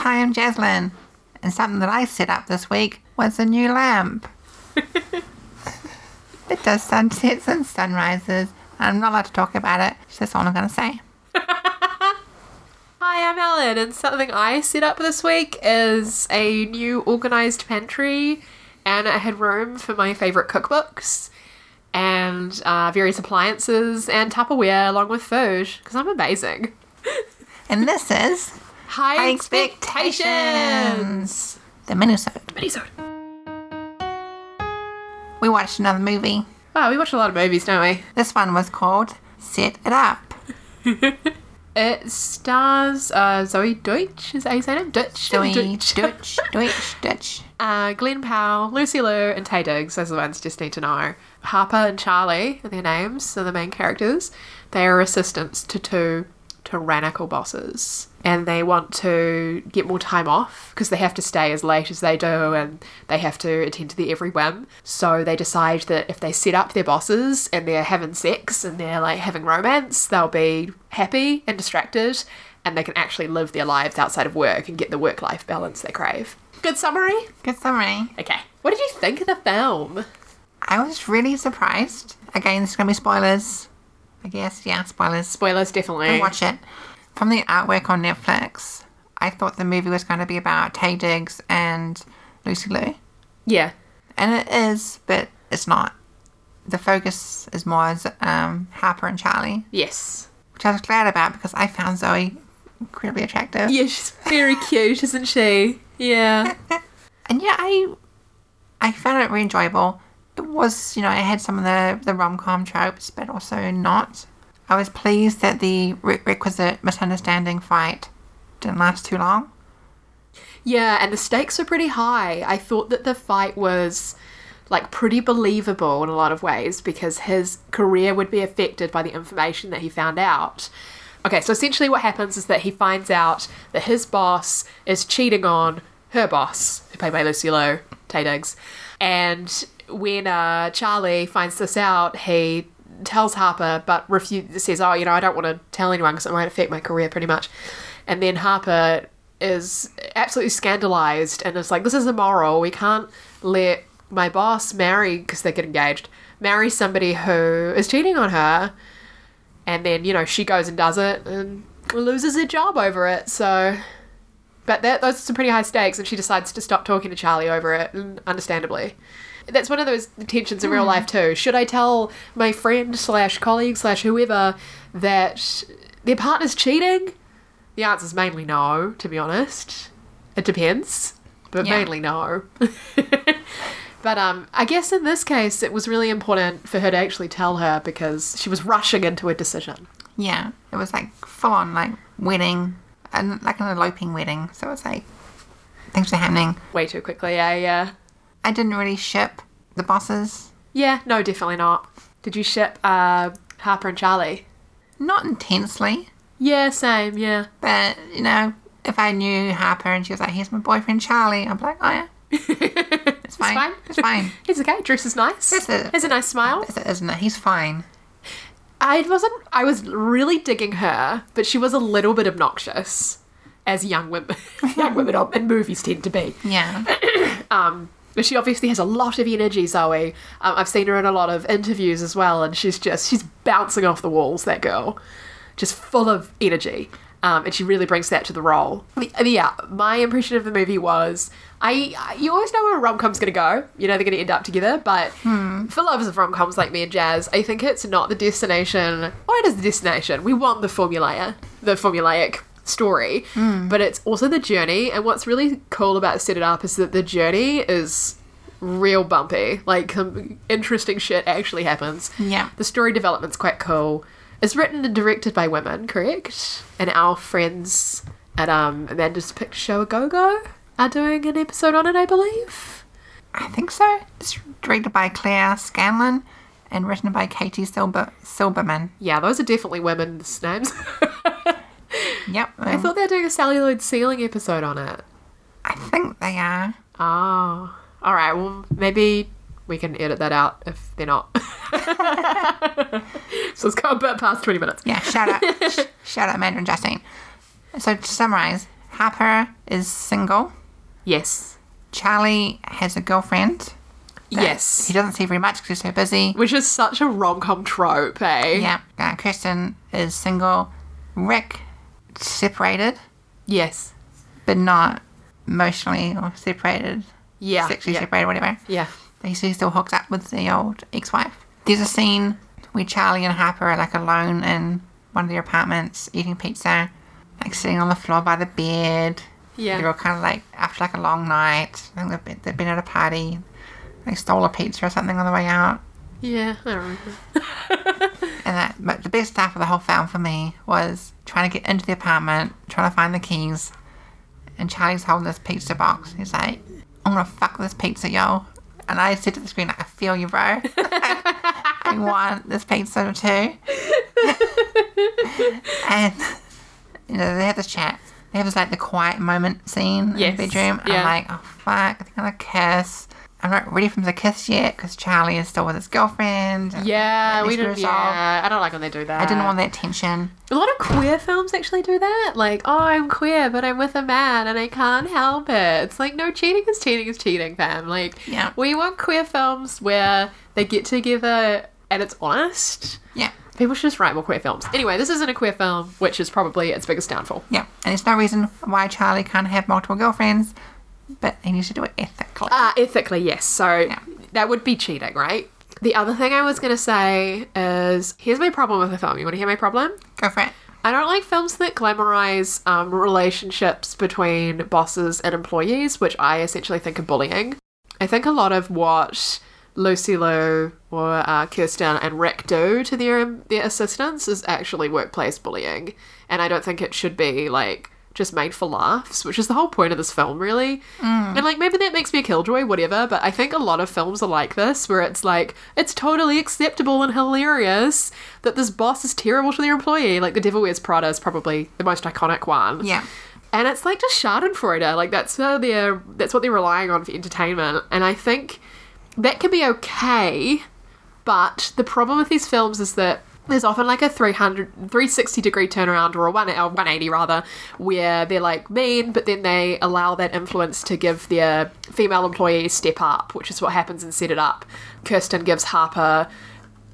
Hi, I'm Jaslyn. And something that I set up this week was a new lamp. it does sunsets and sunrises. I'm not allowed to talk about it. That's all I'm going to say. Hi, I'm Ellen, and something I set up this week is a new organised pantry, and it had room for my favourite cookbooks and uh, various appliances and Tupperware along with food because I'm amazing. And this is High, High expectations. Expectations. the Minnesota. Minisode. We watched another movie. Wow, we watch a lot of movies, don't we? This one was called Set It Up. It stars uh, Zoey Deutch. Is that how you say it? Deutsch. Dutch, Deutsch. Dutch, Dutch, Dutch. Uh, Glen Powell, Lucy Liu, and Taye Diggs. Those are the ones you just need to know. Harper and Charlie are their names, so the main characters. They are assistants to two tyrannical bosses. And they want to get more time off because they have to stay as late as they do and they have to attend to their every whim. So they decide that if they set up their bosses and they're having sex and they're like having romance, they'll be happy and distracted and they can actually live their lives outside of work and get the work life balance they crave. Good summary? Good summary. Okay. What did you think of the film? I was really surprised. Again, there's going to be spoilers. I guess, yeah, spoilers. Spoilers, definitely. Don't watch it. From the artwork on Netflix, I thought the movie was going to be about Taye Diggs and Lucy Liu. Yeah. And it is, but it's not. The focus is more as um, Harper and Charlie, Yes. which I was glad about because I found Zoe incredibly attractive. Yeah, she's very cute, isn't she? Yeah. And yeah, I I found it really enjoyable. It was, you know, it had some of the, the rom com tropes, but also not. I was pleased that the re- requisite misunderstanding fight didn't last too long. Yeah, and the stakes were pretty high. I thought that the fight was like pretty believable in a lot of ways because his career would be affected by the information that he found out. Okay, so essentially what happens is that he finds out that his boss is cheating on her boss, who played by Lucy Liu, Taye Diggs. And when uh, Charlie finds this out, he tells Harper, but refu- says, "Oh, you know, I don't want to tell anyone because it might affect my career pretty much." And then Harper is absolutely scandalized and is like, "This is immoral. We can't let my boss marry because they get engaged, marry somebody who is cheating on her." And then you know she goes and does it and loses her job over it. So, but that those are some pretty high stakes, and she decides to stop talking to Charlie over it, and understandably that's one of those tensions in real life too. Should I tell my friend slash colleague slash whoever that their partner's cheating? The answer is mainly no, to be honest. It depends, but Yeah. mainly no. but um, I guess in this case, it was really important for her to actually tell her because she was rushing into a decision. Yeah, it was like full on like wedding, and like an eloping wedding. So it's like things were happening. Way too quickly, yeah, yeah. I didn't really ship the bosses, Yeah, no, definitely not. Did you ship uh, Harper and Charlie? not intensely, Yeah, same, yeah. but you know, if I knew Harper and she was like, "Here's my boyfriend Charlie," I'd be like, "Oh yeah, it's fine, It's fine. it's fine." He's okay. Dresses nice. Yes, it- Has a nice smile. Is it, isn't it? He's fine. I wasn't. I was really digging her, but she was a little bit obnoxious, as young women, young women in movies tend to be. Yeah, But she obviously has a lot of energy, Zoe. Um, I've seen her in a lot of interviews as well, and she's just she's bouncing off the walls. That girl, just full of energy, um, and she really brings that to the role. I mean, yeah, my impression of the movie was I you always know where a rom com's gonna go. You know they're gonna end up together, but for lovers of rom coms like me and Jazz, I think it's not the destination. Or it is the destination. We want the formula, the formulaic story, but it's also the journey. And what's really cool about Set It Up is that the journey is real bumpy. Like some interesting shit actually happens. Yeah. The story development's quite cool. It's written and directed by women, correct? And our friends at um Amanda's Picture Show a Go Go are doing an episode on it, I believe. I think so. It's directed by Claire Scanlon and written by Katie Silber Silberman. Yeah, those are definitely women's names. Yep, I um, thought they were doing a celluloid ceiling episode on it. I think they are. Oh. Alright, well maybe we can edit that out if they're not. so let's go a bit past 20 minutes. Yeah, shout out, sh- shout out Amanda and Justine. So to summarize, Harper is single. Yes. Charlie has a girlfriend. Yes. He doesn't see very much because he's so busy. Which is such a rom com trope, eh? Yeah. Uh, Kirsten is single. Rick separated, Yes. but not emotionally or separated, Yeah. sexually yeah. separated, whatever. Yeah. He still hooked up with the old ex-wife. There's a scene where Charlie and Harper are like alone in one of their apartments eating pizza, like sitting on the floor by the bed. Yeah. They're all kind of like after like a long night. I think they've been, they've been at a party. They stole a pizza or something on the way out. Yeah. I remember. And that, but the best stuff of the whole film for me was trying to get into the apartment, trying to find the keys, and Charlie's holding this pizza box. He's like, "I'm gonna fuck this pizza, yo." And I said to the screen, like, "I feel you, bro. I want this pizza too." and you know they have this chat. They have this like the quiet moment scene Yes, in the bedroom. Yeah. I'm like, "Oh fuck, they're gonna kiss." I'm not ready for them to kiss yet because Charlie is still with his girlfriend. Yeah, we didn't. Yeah, I don't like when they do that. I didn't want that tension. A lot of queer films actually do that. Like, oh, I'm queer, but I'm with a man and I can't help it. It's like, no, cheating is cheating is cheating, fam. Like, Yeah. we want queer films where they get together and it's honest. Yeah, People should just write more queer films. Anyway, this isn't a queer film, which is probably its biggest downfall. yeah. And there's no reason why Charlie can't have multiple girlfriends, but they need to do it ethically. Uh, ethically, yes. So Yeah. that would be cheating, right? The other thing I was going to say is here's my problem with the film. You want to hear my problem? Go for it. I don't like films that glamorize um, relationships between bosses and employees, which I essentially think are bullying. I think a lot of what Lucy Liu or uh, Kirsten and Rick do to their their assistants is actually workplace bullying, and I don't think it should be like just made for laughs, which is the whole point of this film, really. Mm. And like maybe that makes me a killjoy, whatever. But I think a lot of films are like this, where it's like it's totally acceptable and hilarious that this boss is terrible to their employee. Like The Devil Wears Prada is probably the most iconic one. Yeah. And it's like just Schadenfreude. Like that's how they're that's what they're relying on for entertainment. And I think that can be okay, but the problem with these films is that there's often like a 300 360 degree turnaround or a 1 or 180 rather where they're like mean but then they allow that influence to give their female employees step up which is what happens in set it up kirsten gives harper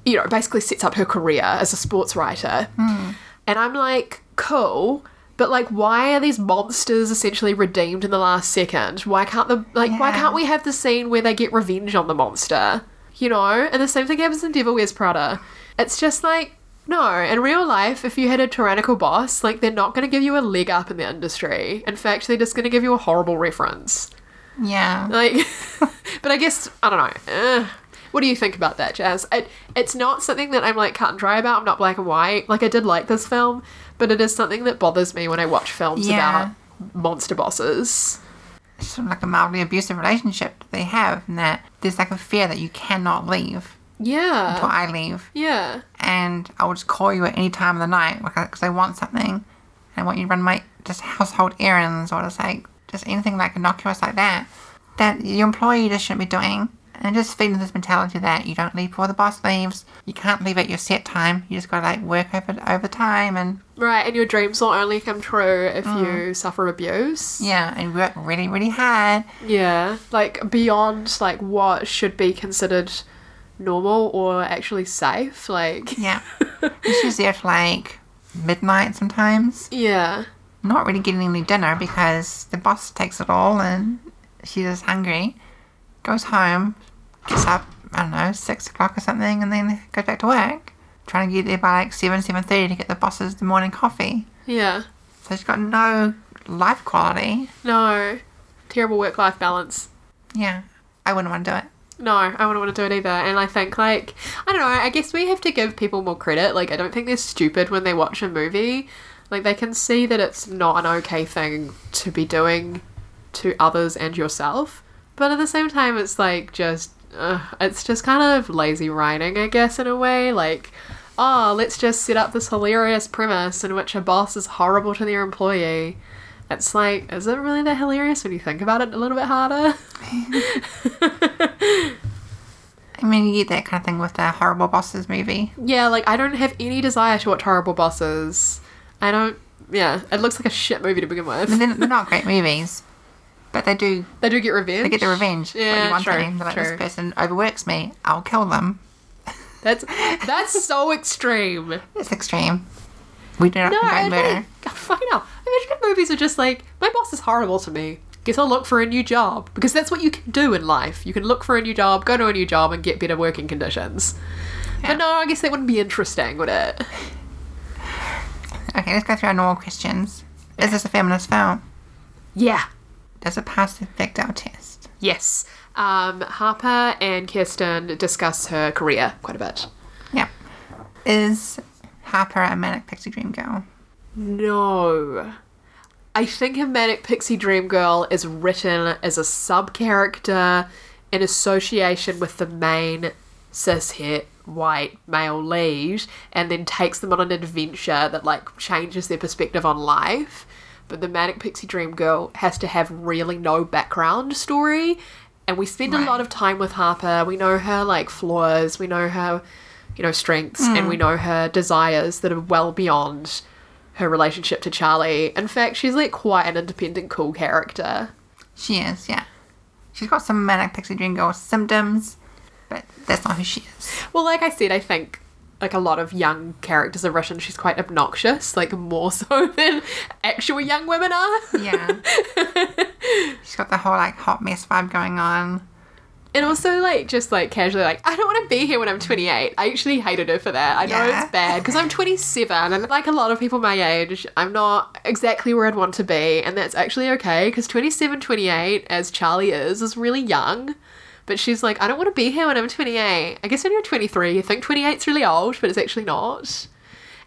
you know basically sets up her career as a sports writer hmm. and I'm like, cool. But like, why are these monsters essentially redeemed in the last second? Why can't the like? Why can't we have the scene where they get revenge on the monster? You know, and the same thing happens in Devil Wears Prada. It's just like, no. In real life, if you had a tyrannical boss, like they're not going to give you a leg up in the industry. In fact, they're just going to give you a horrible reference. Yeah. Like, but I guess I don't know. Eh. What do you think about that, Jazz? It, it's not something that I'm like cut and dry about. I'm not black and white. Like I did like this film, but it is something that bothers me when I watch films Yeah. about monster bosses. It's sort of like a mildly abusive relationship that they have, and that there's like a fear that you cannot leave until Yeah, I leave. yeah, And I will just call you at any time of the night because I want something. And I want you to run my just household errands or just like, just anything like innocuous like that. That your employee just shouldn't be doing. And just feeding this mentality that you don't leave before the boss leaves. You can't leave at your set time. You just gotta like work over overtime and right. And your dreams will only come true if mm. you suffer abuse. yeah, and work really, really hard. Yeah, like beyond like what should be considered normal or actually safe. Like, Yeah. she's there till like midnight sometimes. yeah, Not really getting any dinner because the boss takes it all and she's just hungry. Goes home, gets up, I don't know, six o'clock or something, and then goes back to work. Trying to get there by like seven, seven thirty to get the boss's the morning coffee. yeah. So she's got no life quality. No, terrible work-life balance. Yeah. I wouldn't want to do it. No, I wouldn't want to do it either. And I think, like, I don't know, I guess we have to give people more credit. Like, I don't think they're stupid when they watch a movie. Like, they can see that it's not an okay thing to be doing to others and yourself. But at the same time, it's like just, uh, it's just kind of lazy writing, I guess, in a way. Like, oh, let's just set up this hilarious premise in which a boss is horrible to their employee. It's like, is it really that hilarious when you think about it a little bit harder? I mean, you get that kind of thing with the Horrible Bosses movie. Yeah, like I don't have any desire to watch horrible bosses. I don't yeah, it looks like a shit movie to begin with. They're, they're not great movies, but they do They do get revenge. they get the revenge. Yeah, want true. They're like, true. this person overworks me. I'll kill them. That's that's so extreme. It's extreme. We do not No, I murder. think, God, fucking. Imagine if movies are just like, my boss is horrible to me. Guess I'll look for a new job. Because that's what you can do in life. You can look for a new job, go to a new job, and get better working conditions. Yeah. But no, I guess that wouldn't be interesting, would it? Okay, let's go through our normal questions. Is this a feminist film? Yeah. Does it pass the Bechdel test? Yes. Um, Harper and Kirsten discuss her career quite a bit. Yeah. Is Harper a manic pixie dream girl? No. I think a Manic Pixie Dream Girl is written as a sub character in association with the main cishet white male lead and then takes them on an adventure that like changes their perspective on life. But the Manic Pixie Dream Girl has to have really no background story. And we spend a lot of time with Harper. We know her like flaws, we know her, you know, strengths, and we hmm. know her desires that are well beyond her relationship to Charlie. In fact, she's like quite an independent, cool character. She is, yeah. She's got some manic pixie dream girl symptoms, but that's not who she is. Well, like I said, I think like a lot of young characters are written, she's quite obnoxious, like more so than actual young women are. Yeah. She's got the whole like hot mess vibe going on. And also, like, just like casually, like, I don't want to be here when I'm 28. I actually hated her for that. I know it's bad because I'm 27, and like a lot of people my age, I'm not exactly where I'd want to be, and that's actually okay because 27, 28, as Charlie is, is really young. But she's like, I don't want to be here when I'm 28. I guess when you're 23, you think 28's really old, but it's actually not.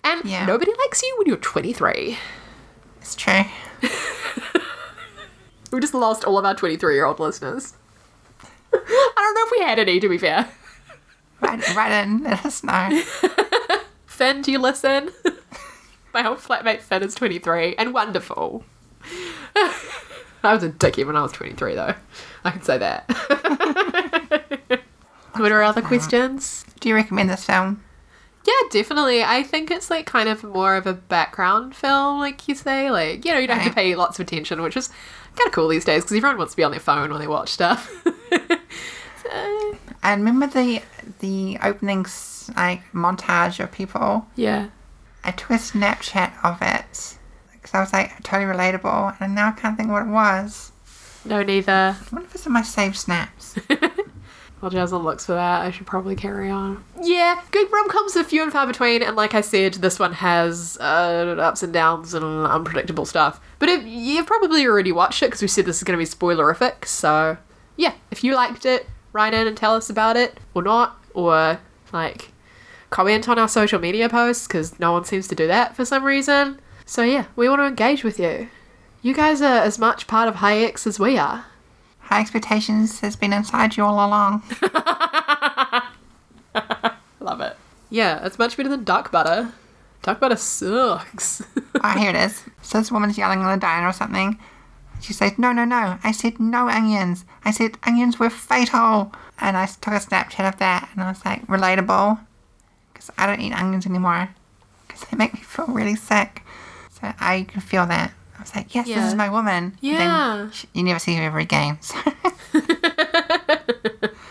And Yeah. nobody likes you when you're 23. It's true. We just lost all of our 23 year old listeners. I don't know if we had any, to be fair. Right, right in, let us know. Finn, do you listen? My old flatmate Finn is 23 and wonderful. I was a dickhead when I was 23, though. I can say that. what are other questions? Do you recommend this film? Yeah, definitely. I think it's like kind of more of a background film, like you say. Like, you know, you don't have to pay lots of attention, which is kind of cool these days because everyone wants to be on their phone when they watch stuff. I remember the the opening like montage of people. yeah. I took a Snapchat of it because I was like totally relatable, and now I can't think what it was. No, neither. I wonder if it's in my saved snaps. Well, Jasmine looks for that. I should probably carry on. Yeah, good rom coms are few and far between, and like I said, this one has uh, ups and downs and unpredictable stuff. But if, you've probably already watched it because we said this is going to be spoilerific. So, yeah, if you liked it, write in and tell us about it, or not, or like comment on our social media posts because no one seems to do that for some reason. So, yeah, we want to engage with you. You guys are as much part of High X as we are. High expectations has been inside you all along. Love it. Yeah, it's much better than duck butter. Duck butter sucks. Ah, here it is. So this woman's yelling on the diner or something. She says, No, no, no. I said no onions. I said onions were fatal. And I took a Snapchat of that and I was like, relatable. Because I don't eat onions anymore. Because they make me feel really sick. So I can feel that. I was like, Yes, this is my woman. Yeah. She, you never see her ever again. So.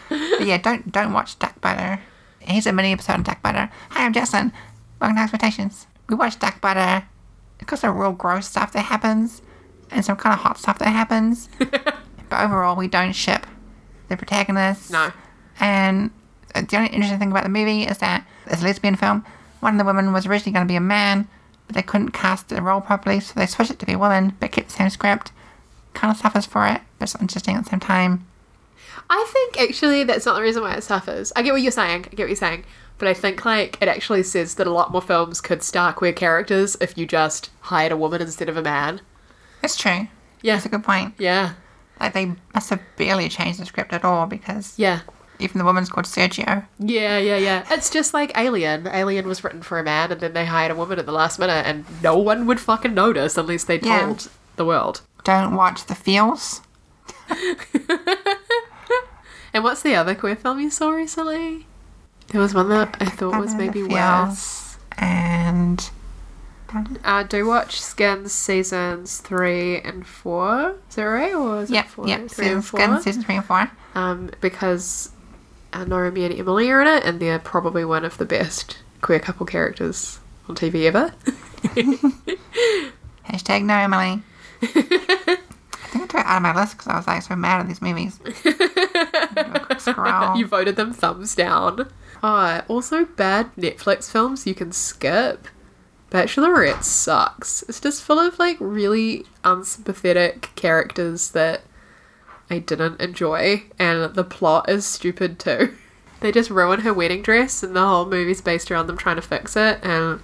but yeah, don't don't watch Duck Butter. Here's a mini episode on Duck Butter. Hi, I'm Justin. Welcome to Expectations. We watch Duck Butter. Got some real gross stuff that happens and some kind of hot stuff that happens. but overall, we don't ship the protagonists. no. And uh, the only interesting thing about the movie is that it's a lesbian film. One of the women was originally going to be a man, but they couldn't cast the role properly, so they switched it to be a woman, but kept the same script. Kind of suffers for it, but it's interesting at the same time. I think actually that's not the reason why it suffers. I get what you're saying. I get what you're saying. But I think like it actually says that a lot more films could star queer characters if you just hired a woman instead of a man. It's true. Yeah. That's a good point. Yeah. Like they must have barely changed the script at all because Yeah. even the woman's called Sergio. Yeah, yeah, yeah. It's just like Alien. Alien was written for a man and then they hired a woman at the last minute and no one would fucking notice unless they Yeah. told the world. Don't watch The Feels. And what's the other queer film you saw recently? There was one that I thought was maybe worse. And Uh, do watch Skins seasons three and four. Is that right? Or is Yep, it four? yep. Three and four. Skin, season three and four. Um, because uh, Naomi and Emily are in it, and they're probably one of the best queer couple characters on TV ever. Hashtag Naomily. I think I took it out of my list because I was like so mad at these movies. Do a quick scroll. you voted them thumbs down. Oh, also bad Netflix films you can skip. Bachelorette sucks. It's just full of like really unsympathetic characters that I didn't enjoy, and the plot is stupid too. They just ruin her wedding dress, and the whole movie's based around them trying to fix it, and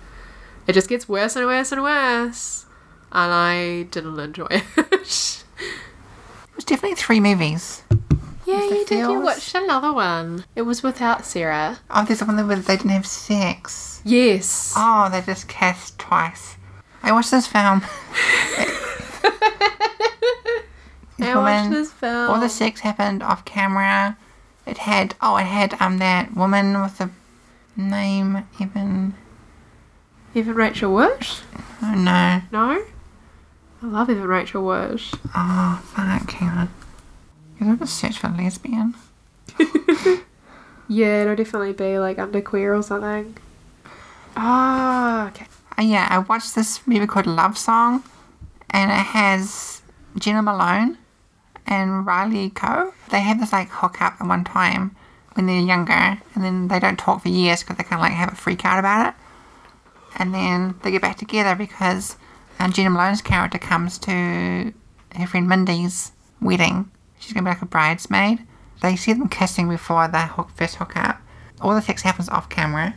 it just gets worse and worse and worse. And I didn't enjoy it. It was definitely three movies. Yeah, you did. You watched another one. It was without Sarah. Oh, there's the one where they didn't have sex. Yes. Oh, they just cast twice. I watched this film. This I watched this film. All the sex happened off camera. It had oh, it had um that woman with the name even Evan Rachel Wood? oh no No? I love Evan Rachel Wood. oh fuck hang on. Search for lesbian? Yeah, it'll definitely be like under queer or something. Oh, okay. Uh, yeah, I watched this movie called Love Song, and it has Jena Malone and Riley Keough. They have this like hookup at one time when they're younger, and then they don't talk for years because they kind of like have a freak out about it. And then they get back together because uh, Jena Malone's character comes to her friend Mindy's wedding. She's gonna be like a bridesmaid. They see them kissing before the hook, first hookup. All the sex happens off camera.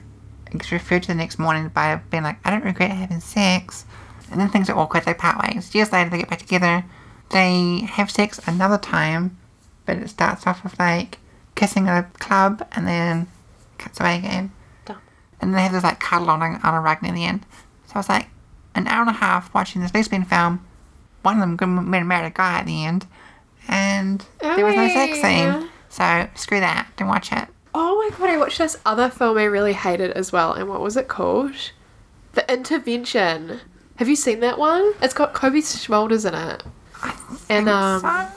It gets referred to the next morning by being like, I don't regret having sex. And then things are awkward, they part ways. Years later, they get back together. They have sex another time, but it starts off with like kissing at a club and then cuts away again. Dumb. And they have this like cuddle on a, on a rug near the end. So I was like, an hour and a half watching this lesbian film. One of them got married a guy at the end, and there was no sex Oh, scene. yeah. So screw that, don't watch it. Oh my god, I watched this other film I really hated as well. And what was it called? The Intervention. Have you seen that one? It's got Cobie Smulders in it. And um, So-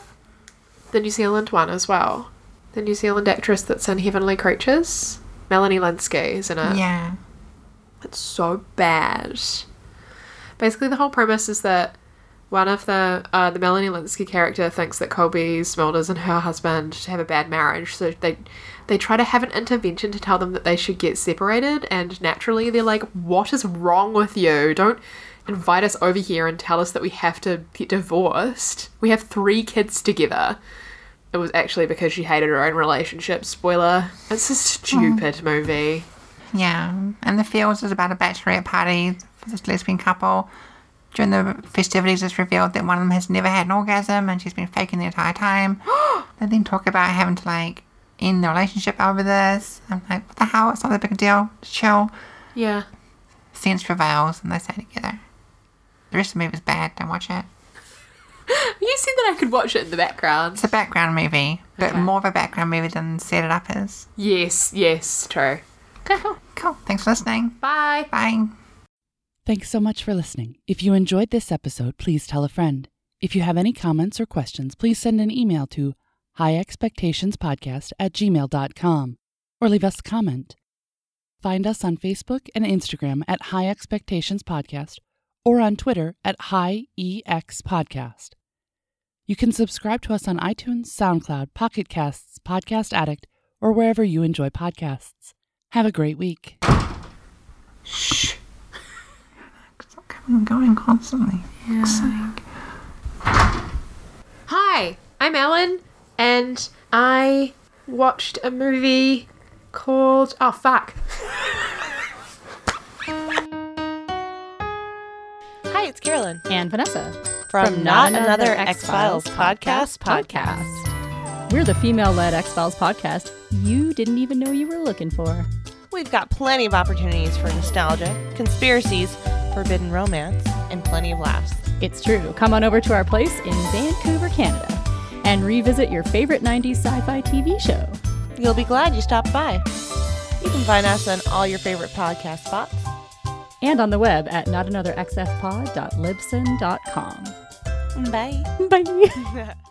the New Zealand one as well. The New Zealand actress that's in Heavenly Creatures. Melanie Lynskey is in it. yeah. It's so bad. Basically, the whole premise is that one of the uh, the Melanie Lynskey character thinks that Cobie Smulders and her husband have a bad marriage, so they they try to have an intervention to tell them that they should get separated, and naturally they're like, "What is wrong with you? Don't." Invite us over here and tell us that we have to get divorced. We have three kids together. It was actually because she hated her own relationship. Spoiler. It's a stupid movie. Yeah, and the Feels is about a bachelorette party for this lesbian couple. During the festivities, it's revealed that one of them has never had an orgasm and she's been faking the entire time. they then talk about having to like end the relationship over this. I'm like, what the hell? It's not that big a deal. Just chill. Yeah. Sense prevails and they stay together. The rest of the movie is bad. Don't watch it. You said that I could watch it in the background. It's a background movie, but Okay. more of a background movie than Set It Up is. Yes, yes, true. Okay, cool. Cool. Thanks for listening. Bye. Bye. Thanks so much for listening. If you enjoyed this episode, please tell a friend. If you have any comments or questions, please send an email to highexpectationspodcast at gmail.com or leave us a comment. Find us on Facebook and Instagram at High Expectations Podcast or on Twitter at High EX Podcast. You can subscribe to us on iTunes, SoundCloud, Pocket Casts, Podcast Addict, or wherever you enjoy podcasts. Have a great week. Shh. Stop coming and going constantly. For fuck's. Hi, I'm Ellen, and I watched a movie called. Oh, fuck. Hi, it's Carolyn and Vanessa from, Not, Another X Files podcast podcast. We're the female led X Files podcast you didn't even know you were looking for. We've got plenty of opportunities for nostalgia, conspiracies, forbidden romance, and plenty of laughs. It's true. Come on over to our place in Vancouver, Canada, and revisit your favorite 90s sci fi TV show. You'll be glad you stopped by. You can find us on all your favorite podcast spots. and on the web at notanotherxfpod.libsyn.com. Bye. Bye.